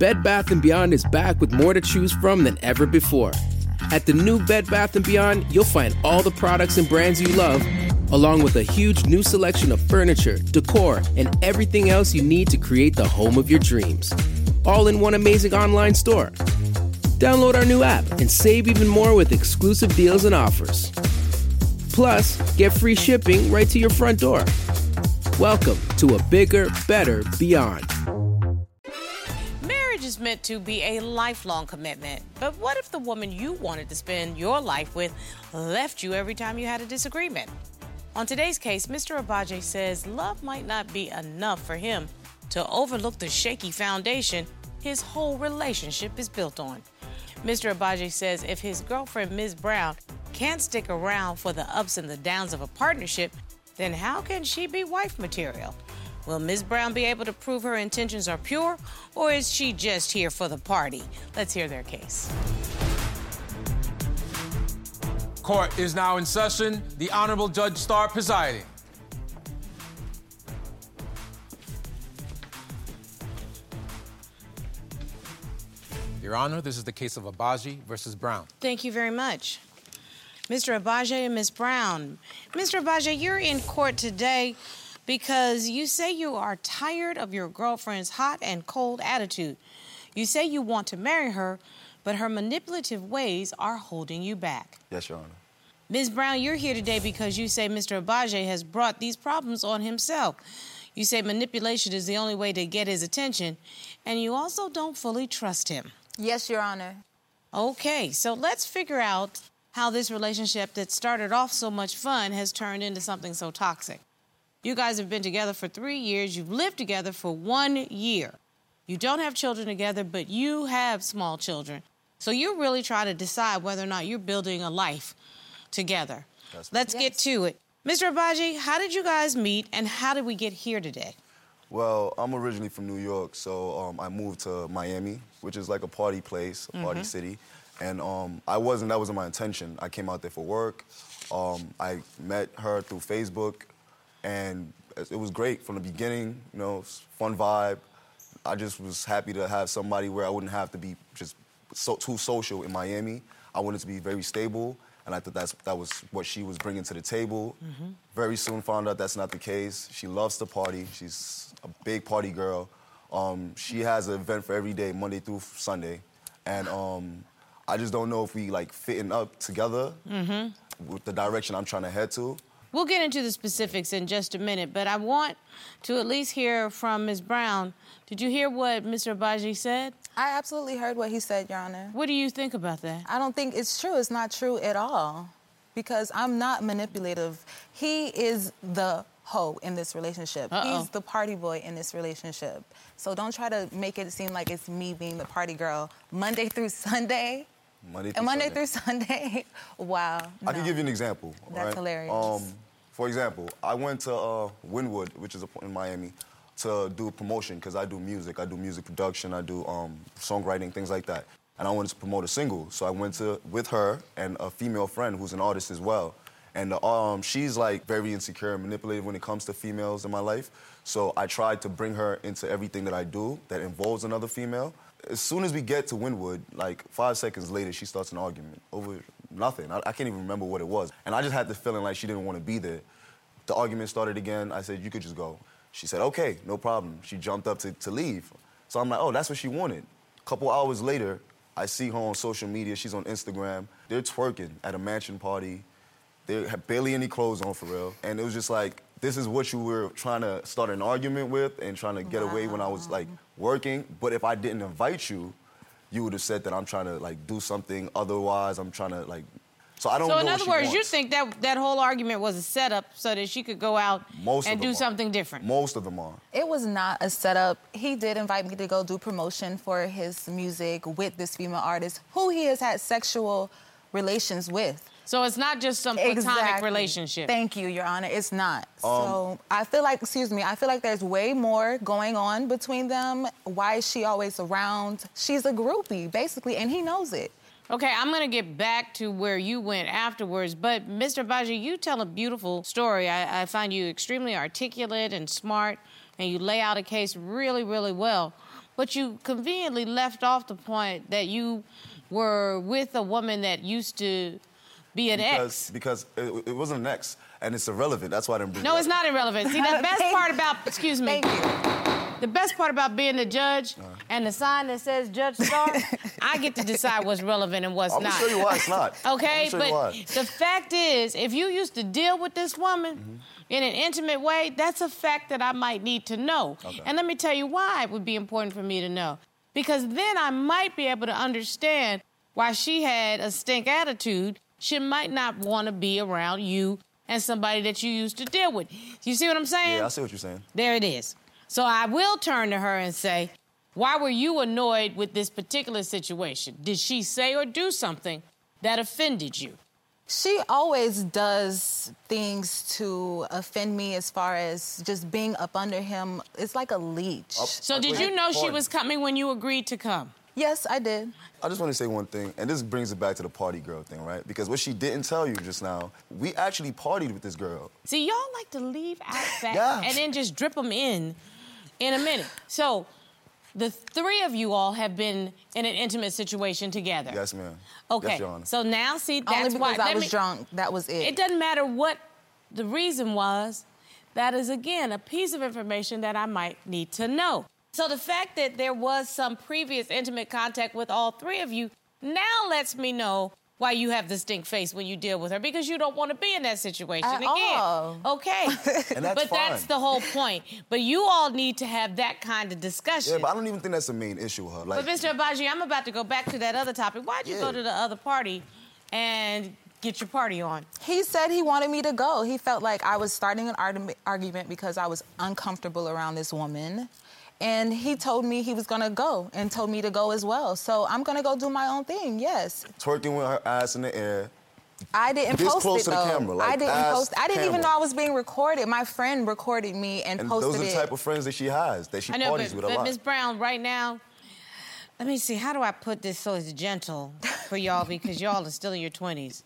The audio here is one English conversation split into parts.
Bed Bath & Beyond is back with more to choose from than ever before. At the new Bed Bath & Beyond, you'll find all the products and brands you love, along with a huge new selection of furniture, decor, and everything else you need to create the home of your dreams. All in one amazing online store. Download our new app and save even more with exclusive deals and offers. Plus, get free shipping right to your front door. Welcome to a bigger, better beyond. Meant to be a lifelong commitment. But what if the woman you wanted to spend your life with left you every time you had a disagreement? On today's case, Mr. Agbaje says love might not be enough for him to overlook the shaky foundation his whole relationship is built on. Mr. Agbaje says if his girlfriend, Ms. Brown, can't stick around for the ups and the downs of a partnership, then how can she be wife material? Will Ms. Brown be able to prove her intentions are pure, or is she just here for the party? Let's hear their case. Court is now in session. The Honorable Judge Star presiding. Your Honor, this is the case of Agbaje versus Brown. Thank you very much. Mr. Agbaje and Ms. Brown. Mr. Agbaje, you're in court today because you say you are tired of your girlfriend's hot and cold attitude. You say you want to marry her, but her manipulative ways are holding you back. Yes, Your Honor. Ms. Brown, you're here today because you say Mr. Agbaje has brought these problems on himself. You say manipulation is the only way to get his attention, and you also don't fully trust him. Yes, Your Honor. Okay, so let's figure out how this relationship that started off so much fun has turned into something so toxic. You guys have been together for three years, you've lived together for one year. You don't have children together, but you have small children. So you're really trying to decide whether or not you're building a life together. That's- Let's get to it. Mr. Agbaje, how did you guys meet and how did we get here today? Well, I'm originally from New York, so um, I moved to Miami, which is like a party place, a party city. And um, I wasn't, that wasn't my intention. I came out there for work. Um, I met her through Facebook, and it was great from the beginning, you know, fun vibe. I just was happy to have somebody where I wouldn't have to be just so, too social in Miami. I wanted to be very stable, and I thought that's, that was what she was bringing to the table. Very soon found out that's not the case. She loves to party. She's a big party girl. Um, she has an event for every day, Monday through Sunday, and um, I just don't know if we like fitting up together with the direction I'm trying to head to. We'll get into the specifics in just a minute, but I want to at least hear from Ms. Brown. Did you hear what Mr. Agbaje said? I absolutely heard what he said, Your Honor. What do you think about that? I don't think it's true. It's not true at all. Because I'm not manipulative. He is the hoe in this relationship. Uh-oh. He's the party boy in this relationship. So don't try to make it seem like it's me being the party girl Monday through Sunday. Monday through And Monday Sunday. through Sunday. wow. I can give you an example. That's right? hilarious. Um, for example, I went to uh, Wynwood, which is a, in Miami, to do a promotion because I do music. I do music production. I do um, songwriting, things like that. And I wanted to promote a single, so I went to with her and a female friend who's an artist as well. And um, she's like very insecure and manipulative when it comes to females in my life. So I tried to bring her into everything that I do that involves another female. As soon as we get to Wynwood, like five seconds later, she starts an argument over nothing. I, I can't even remember what it was. And I just had the feeling like she didn't want to be there. The argument started again. I said, You could just go. She said, Okay, no problem. She jumped up to, to leave. So I'm like, Oh, that's what she wanted. A couple hours later, I see her on social media. She's on Instagram. They're twerking at a mansion party. They had barely any clothes on for real. And it was just like, this is what you were trying to start an argument with and trying to get away when I was like working. But if I didn't invite you, you would have said that I'm trying to like do something otherwise. I'm trying to like. So I don't So, know in what other she words, you think that that whole argument was a setup so that she could go out Most and them do are. something different? Most of them are. It was not a setup. He did invite me to go do promotion for his music with this female artist who he has had sexual relations with. So it's not just some platonic Exactly. relationship. Thank you, Your Honor. It's not. Um, so I feel like, excuse me, I feel like there's way more going on between them. Why is she always around? She's a groupie, basically, and he knows it. Okay, I'm gonna get back to where you went afterwards, but Mr. Baji, you tell a beautiful story. I, I find you extremely articulate and smart, and you lay out a case really, really well. but you conveniently left off the point that you were with a woman that used to be an because, ex. Because it, it wasn't an ex, and it's irrelevant. That's why I didn't bring it No, it's not irrelevant. See, the best part about, excuse me, Thank you. the best part about being a judge Uh-huh. and the sign that says Judge Star, I get to decide what's relevant and what's I'm not. gonna show you why it's not. Okay, I'm gonna you but why. the fact is, if you used to deal with this woman Mm-hmm. in an intimate way, that's a fact that I might need to know. Okay. And let me tell you why it would be important for me to know. Because then I might be able to understand why she had a stink attitude. She might not want to be around you and somebody that you used to deal with. You see what I'm saying? Yeah, I see what you're saying. There it is. So I will turn to her and say, Why were you annoyed with this particular situation? Did she say or do something that offended you? She always does things to offend me as far as just being up under him. It's like a leech. Up- So Wait, did you know she was coming when you agreed to come? Yes, I did. I just want to say one thing, and this brings it back to the party girl thing, right? Because what she didn't tell you just now, we actually partied with this girl. See, y'all like to leave out facts Yeah. and then just drip them in in a minute. So the three of you all have been in an intimate situation together. Yes, ma'am. Okay. Yes, Your Honor. so now, see, that's Only why. because I let was me- drunk. That was it. It doesn't matter what the reason was. That is, again, a piece of information that I might need to know. So the fact that there was some previous intimate contact with all three of you now lets me know why you have the stink face when you deal with her because you don't want to be in that situation At again. all. Okay. And that's but that's the whole point. But you all need to have that kind of discussion. Yeah, but I don't even think that's the main issue with her. Like, But Mr. Agbaje, I'm about to go back to that other topic. Why'd you go to the other party and get your party on? He said he wanted me to go. He felt like I was starting an argu- argument because I was uncomfortable around this woman. And he told me he was gonna go and told me to go as well. So I'm gonna go do my own thing, yes. twerking with her ass in the air. I didn't This post close it to the though. camera, like I didn't post. I didn't even know I was being recorded. My friend recorded me and, And posted those are the it. type of friends that she has, that she I know, parties but, with a but lot. Ms. Brown, right now, let me see. How do I put this so it's gentle for y'all because y'all are still in your 20s?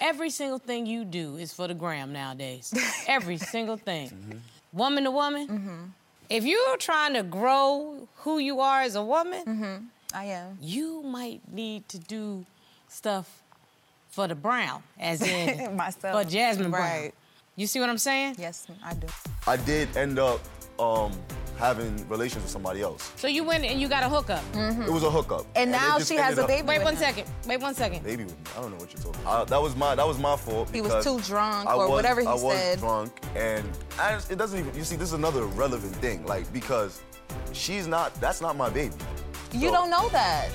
Every single thing you do is for the gram nowadays. Every single thing. Mm-hmm. Woman to woman. If you're trying to grow who you are as a woman, I am. you might need to do stuff for the brown, as in Myself. for Jazmin Brown. Right. You see what I'm saying? Yes, I do. I did end up um, having relations with somebody else. So you went and you got a hookup. It was a hookup. Mm-hmm. And now she has ended a up- baby. Wait with one him. second. Wait one second. Baby with me. I don't know what you're talking about. that was my that was my fault. He was too drunk I or was- whatever he said. I was drunk, and I just- it doesn't even. You see, this is another relevant thing, like because she's not. That's not my baby. You So- don't know that.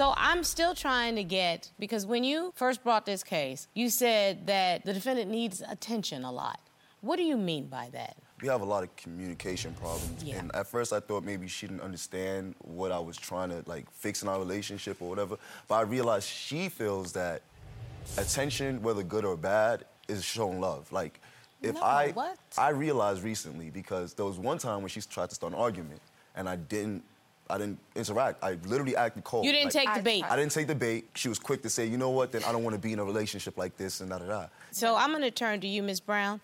So I'm still trying to get because when you first brought this case, you said that the defendant needs attention a lot. What do you mean by that? We have a lot of communication problems, Yeah. and at first I thought maybe she didn't understand what I was trying to like fix in our relationship or whatever. But I realized she feels that attention, whether good or bad, is showing love. Like if No, I what? I realized recently because there was one time when she tried to start an argument, and I didn't. I didn't interact. I literally acted cold. You didn't Like, take the bait. I didn't take the bait. She was quick to say, you know what, then I don't want to be in a relationship like this and da da da. So I'm going to turn to you, Ms. Brown.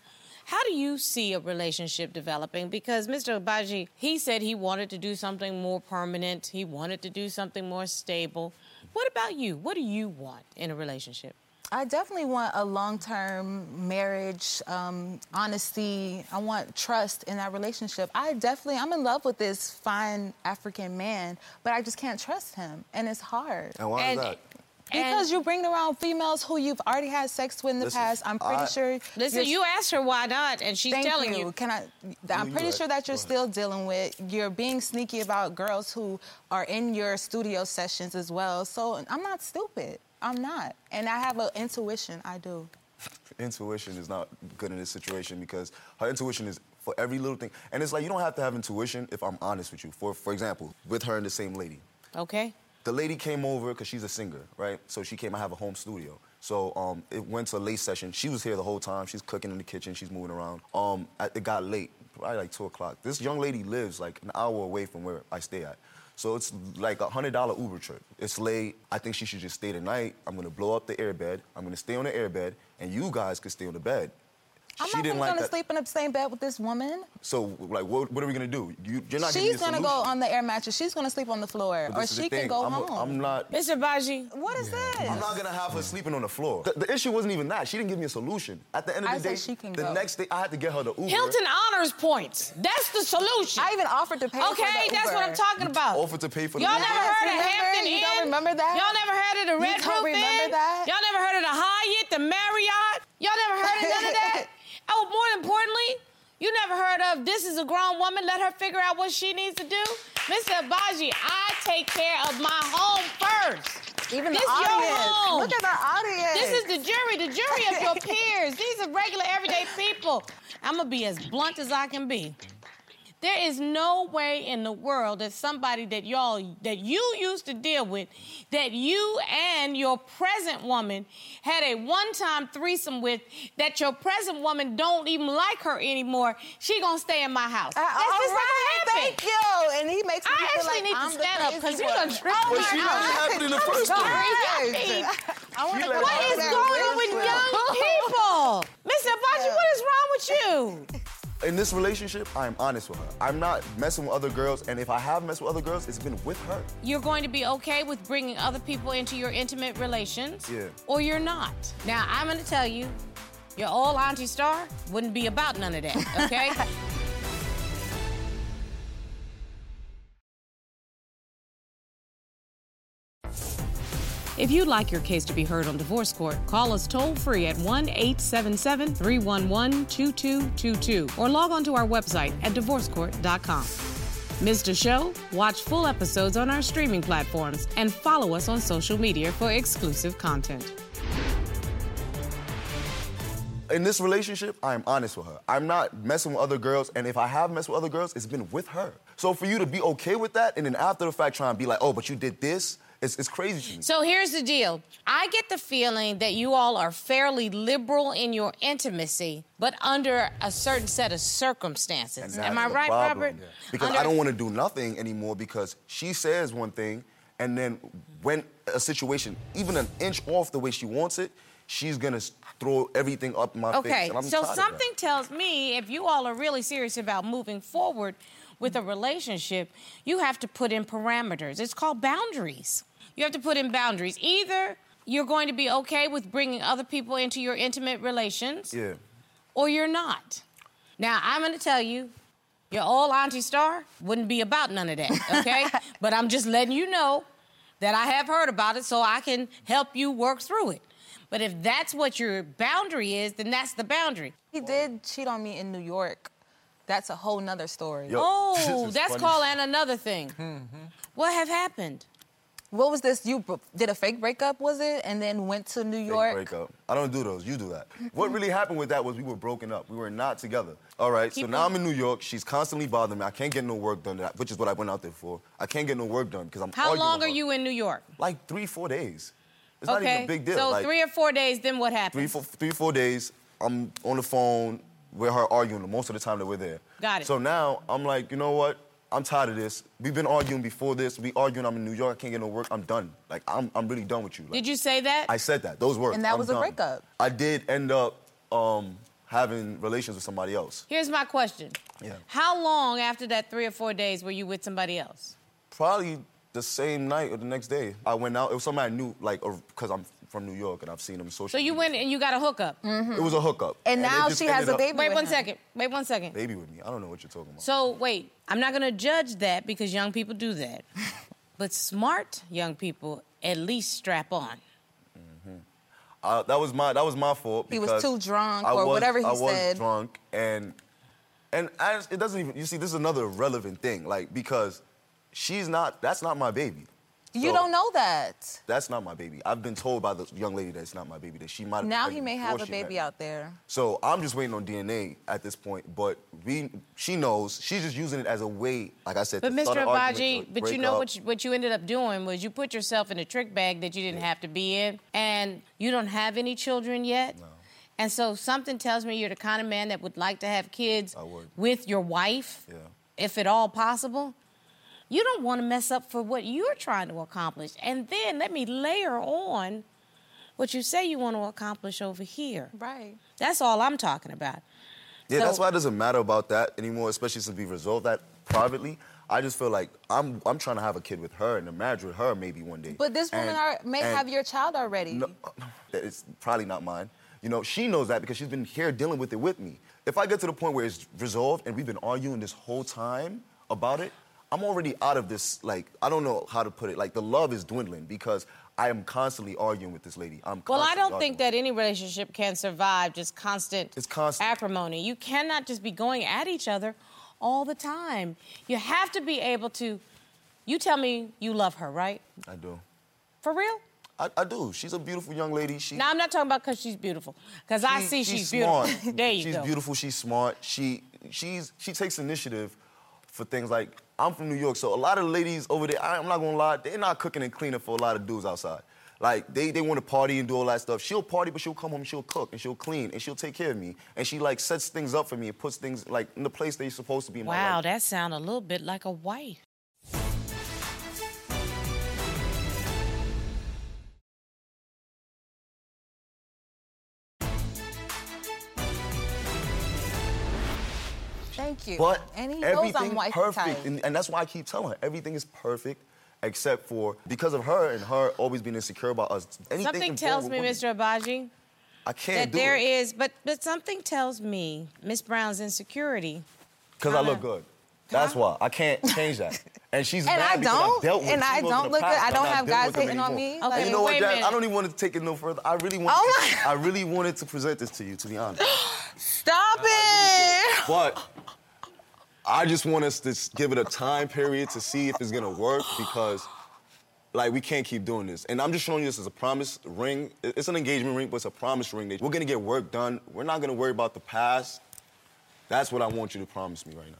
How do you see a relationship developing? Because Mr. Agbaje, he said he wanted to do something more permanent. He wanted to do something more stable. What about you? What do you want in a relationship? I definitely want a long-term marriage, um, honesty. I want trust in that relationship. I definitely, I'm in love with this fine African man, but I just can't trust him, and it's hard. And why And- is that? Because and- you bring around females who you've already had sex with in the Listen, past. I'm pretty I- sure. Listen, you're- asked her why not, and she's Thank telling you. you. Can I? I'm you pretty sure that you're Go ahead. still dealing with. You're being sneaky about girls who are in your studio sessions as well. So I'm not stupid. I'm not, and I have an intuition. I do. intuition is not good in this situation because her intuition is for every little thing. And it's like you don't have to have intuition if I'm honest with you. For for example, with her and the same lady. Okay. The lady came over because she's a singer, right? So she came. I have a home studio. So um, it went to a late session. She was here the whole time. She's cooking in the kitchen. She's moving around. Um, it got late, probably like two o'clock. This young lady lives like an hour away from where I stay at. So it's like a hundred dollar Uber trip. It's late. I think she should just stay the night. I'm gonna blow up the airbed. I'm gonna stay on the airbed, and you guys could stay on the bed. I'm she not didn't gonna like that. sleep in the same bed with this woman. So like, what, what are we gonna do? You, you're not. She's gonna go on the air mattress. She's gonna sleep on the floor, or this is the she can go I'm, home. I'm not. Mr. Baji, What is this? I'm not gonna have her sleeping on the floor. The, the issue wasn't even that. She didn't give me a solution. At the end of the said day, she can the go. next day I had to get her the Uber. Hilton honors points. That's the solution. I even offered to pay for the Okay, that's what I'm talking about. offered to pay for the Y'all Uber. never Yes, heard of remember? Hampton You don't remember that? Y'all never heard of the Red don't Roof Inn? Y'all never heard of the Hyatt, the Marriott? Y'all never heard of none of that? Oh, more importantly, you never heard of this is a grown woman, let her figure out what she needs to do? Mr. Agbaje, I take care of my home first. Even This the your audience. home. Look at our audience. This is the jury, the jury of your peers. These are regular, everyday people. I'm gonna be as blunt as I can be. There is no way in the world that somebody that y'all that you used to deal with, that you and your present woman had a one-time threesome with, that your present woman don't even like her anymore. She gonna stay in my house. Uh, That's all just right, not gonna happen. Thank you. And he makes me I feel actually like need I'm to the stand up because you one. done tripped Oh me But she my let it out. happen in the I'm first sorry. place. I mean, I want to let go it what happen is in that going on with list. young people? Mr. Agbaje, what is wrong with you? In this relationship, I'm honest with her. I'm not messing with other girls, and if I have messed with other girls, it's been with her. You're going to be okay with bringing other people into your intimate relations, Yeah. or you're not. Now, I'm going to tell you, your old Auntie Star wouldn't be about none of that, okay? If you'd like your case to be heard on divorce court, call us toll free at 1 877 311 2222 or log on to our website at divorcecourt.com. Missed a show? Watch full episodes on our streaming platforms and follow us on social media for exclusive content. In this relationship, I'm honest with her. I'm not messing with other girls, and if I have messed with other girls, it's been with her. So for you to be okay with that, and then after the fact try and be like, oh, but you did this, it's, it's crazy to me. So here's the deal. I get the feeling that you all are fairly liberal in your intimacy, but under a certain set of circumstances. Am I right, problem. Robert? Because Under- I don't want to do nothing anymore because she says one thing, and then when a situation, even an inch off the way she wants it, she's gonna throw everything up my face. Okay, so tired of that. something tells me if you all are really serious about moving forward with a relationship, you have to put in parameters. It's called boundaries. You have to put in boundaries. Either you're going to be okay with bringing other people into your intimate relations, Yeah. or you're not. Now, I'm going to tell you, your old Auntie Star wouldn't be about none of that, okay? but I'm just letting you know that I have heard about it so I can help you work through it. But if that's what your boundary is, then that's the boundary. He did cheat on me in New York. That's a whole nother story. Yo, Oh, that's funny. called and another thing. Mm-hmm. What have happened? What was this? You did a fake breakup, was it? And then went to New York. Fake breakup. I don't do those. You do that. what really happened with that was we were broken up. We were not together. All right. Keep so now on. I'm in New York. She's constantly bothering me. I can't get no work done, that, which is what I went out there for. I can't get no work done because I'm. How arguing long are her. you in New York? Like three, four days. It's not even a big deal. So like, three or four days, then what happens? three, four, three, four days. I'm on the phone with her arguing most of the time that we're there. Got it. So now I'm like, you know what? I'm tired of this. We've been arguing before this. We arguing. I'm in New York. I can't get no work. I'm done. Like I'm, I'm really done with you. Like, Did you say that? I said that. Those words. And that I'm was a breakup. I did end up um, having relations with somebody else. Here's my question. Yeah. How long after that three or four days were you with somebody else? Probably the same night or the next day. I went out. It was somebody I knew, like, because I'm from New York and I've seen them social. So you went and you got a hookup. It was a hookup. And it now she has ended a up- baby. Wait with one him. second. Wait one second. Baby with me. I don't know what you're talking about. So wait, I'm not gonna judge that because young people do that. but smart young people at least strap on. Uh, that was my that was my fault. He was too drunk I or was- whatever he I was said. drunk and and I, it doesn't even. You see, this is another relevant thing, like because she's not. That's not my baby. You So, don't know that. That's not my baby. I've been told by the young lady that it's not my baby. That she might. Have Now he may have a baby out there. So I'm just waiting on DNA at this point. But we, she knows. She's just using it as a way, like I said. But Mr. start Agbaje, but you know up. what you, what you ended up doing was you put yourself in a trick bag that you didn't have to be in, and you don't have any children yet. No. And so something tells me you're the kind of man that would like to have kids I would. with your wife, Yeah. if at all possible. You don't want to mess up for what you're trying to accomplish. And then let me layer on what you say you want to accomplish over here. Right. That's all I'm talking about. Yeah, So- that's why it doesn't matter about that anymore, especially since we resolved that privately. I just feel like I'm I'm trying to have a kid with her and a marriage with her maybe one day. But this woman And- are, may have your child already. No, it's probably not mine. You know, she knows that because she's been here dealing with it with me. If I get to the point where it's resolved and we've been arguing this whole time about it, I'm already out of this. Like, I don't know how to put it. Like, the love is dwindling because I am constantly arguing with this lady. I'm Well, I don't think that any relationship can survive just constant, It's constant. acrimony. You cannot just be going at each other all the time. You have to be able to. You tell me you love her, right? I do. For real? I, I do. She's a beautiful young lady. She. Now I'm not talking about because she's beautiful, because I see she's, smart. beautiful. there you she's go. She's beautiful. She's smart. She she's she takes initiative for things like I'm from New York, so a lot of ladies over there. I, I'm not gonna lie, they're not cooking and cleaning for a lot of dudes outside. Like they they want to party and do all that stuff. She'll party, but she'll come home and she'll cook and she'll clean and she'll take care of me and she like sets things up for me and puts things like in the place they're supposed to be in my Wow, that sounds a little bit like a wife. You. But and he knows everything I'm wife perfect, and, and that's why I keep telling her everything is perfect, except for because of her and her always being insecure about us. Anything Something tells me, Mr. Agbaje, I can't that do there it is, but but something tells me Miss Brown's insecurity. because I look good. That's why I can't change that. And she's And mad I because don't, dealt with and I don't look good. I don't have guys hating on me. Okay, And you know what, minute. I don't even want to take it no further. I really want. Oh to, my- I really wanted to present this to you, to be honest. Stop it! But I just want us to give it a time period to see if it's gonna work because, like, we can't keep doing this. And I'm just showing you this as a promise ring. It's an engagement ring, but it's a promise ring. that We're gonna get work done. We're not gonna worry about the past. That's what I want you to promise me right now.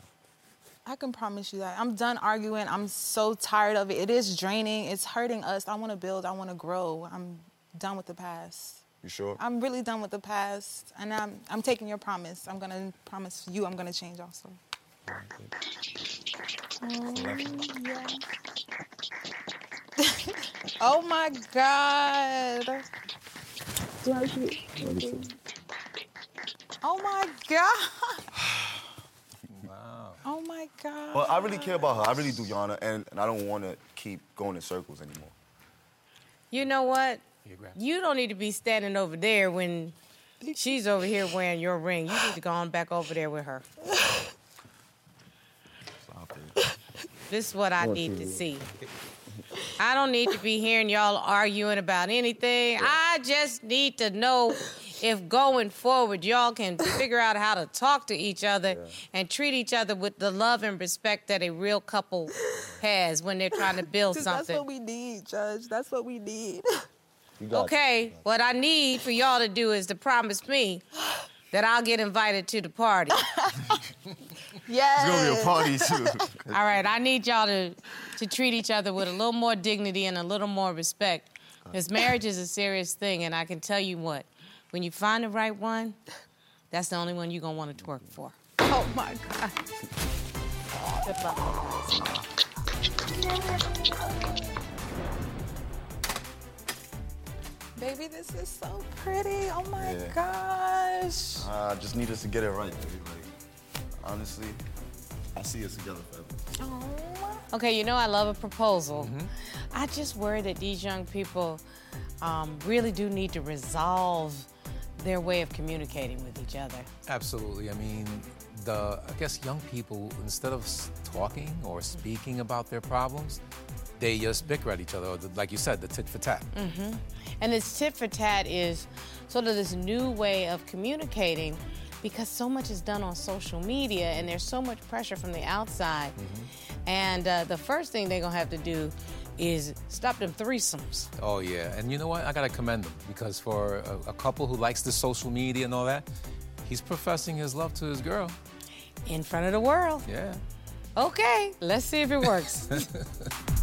I can promise you that. I'm done arguing. I'm so tired of it. It is draining. It's hurting us. I want to build. I want to grow. I'm done with the past. You sure? I'm really done with the past, and I'm I'm taking your promise. I'm gonna promise you. I'm gonna change also. Um, oh my God. Oh my God. Wow. Oh my God. But I really care about her. I really do, Yana, and, and I don't want to keep going in circles anymore. You know what? You don't need to be standing over there when she's over here wearing your ring. You need to go on back over there with her. Stop it. This is what I need to see. I don't need to be hearing y'all arguing about anything. I just need to know if going forward y'all can figure out how to talk to each other and treat each other with the love and respect that a real couple has when they're trying to build something. That's what we need, Judge. That's what we need. You Okay, what I need for y'all to do is to promise me that I'll get invited to the party. yes. It's gonna be a party too. All right, I need y'all to, to treat each other with a little more dignity and a little more respect. Because marriage is a serious thing, and I can tell you what, when you find the right one, that's the only one you're gonna want to twerk for. Oh my God. Good luck. Baby, this is so pretty. Oh my Yeah. gosh. I just need us to get it right, baby. Like, honestly, I see us together forever. Oh. Okay, you know I love a proposal. I just worry that these young people um, really do need to resolve their way of communicating with each other. Absolutely. I mean, the I guess young people instead of talking or speaking about their problems, they just bicker at each other, or the, like you said, the tit for tat. Mm -hmm. And this tit for tat is sort of this new way of communicating because so much is done on social media and there's so much pressure from the outside. And uh, the first thing they're gonna have to do is stop them threesomes. Oh yeah, and you know what? I gotta commend them because for a, a couple who likes the social media and all that, he's professing his love to his girl. in front of the world. Yeah. Okay, let's see if it works.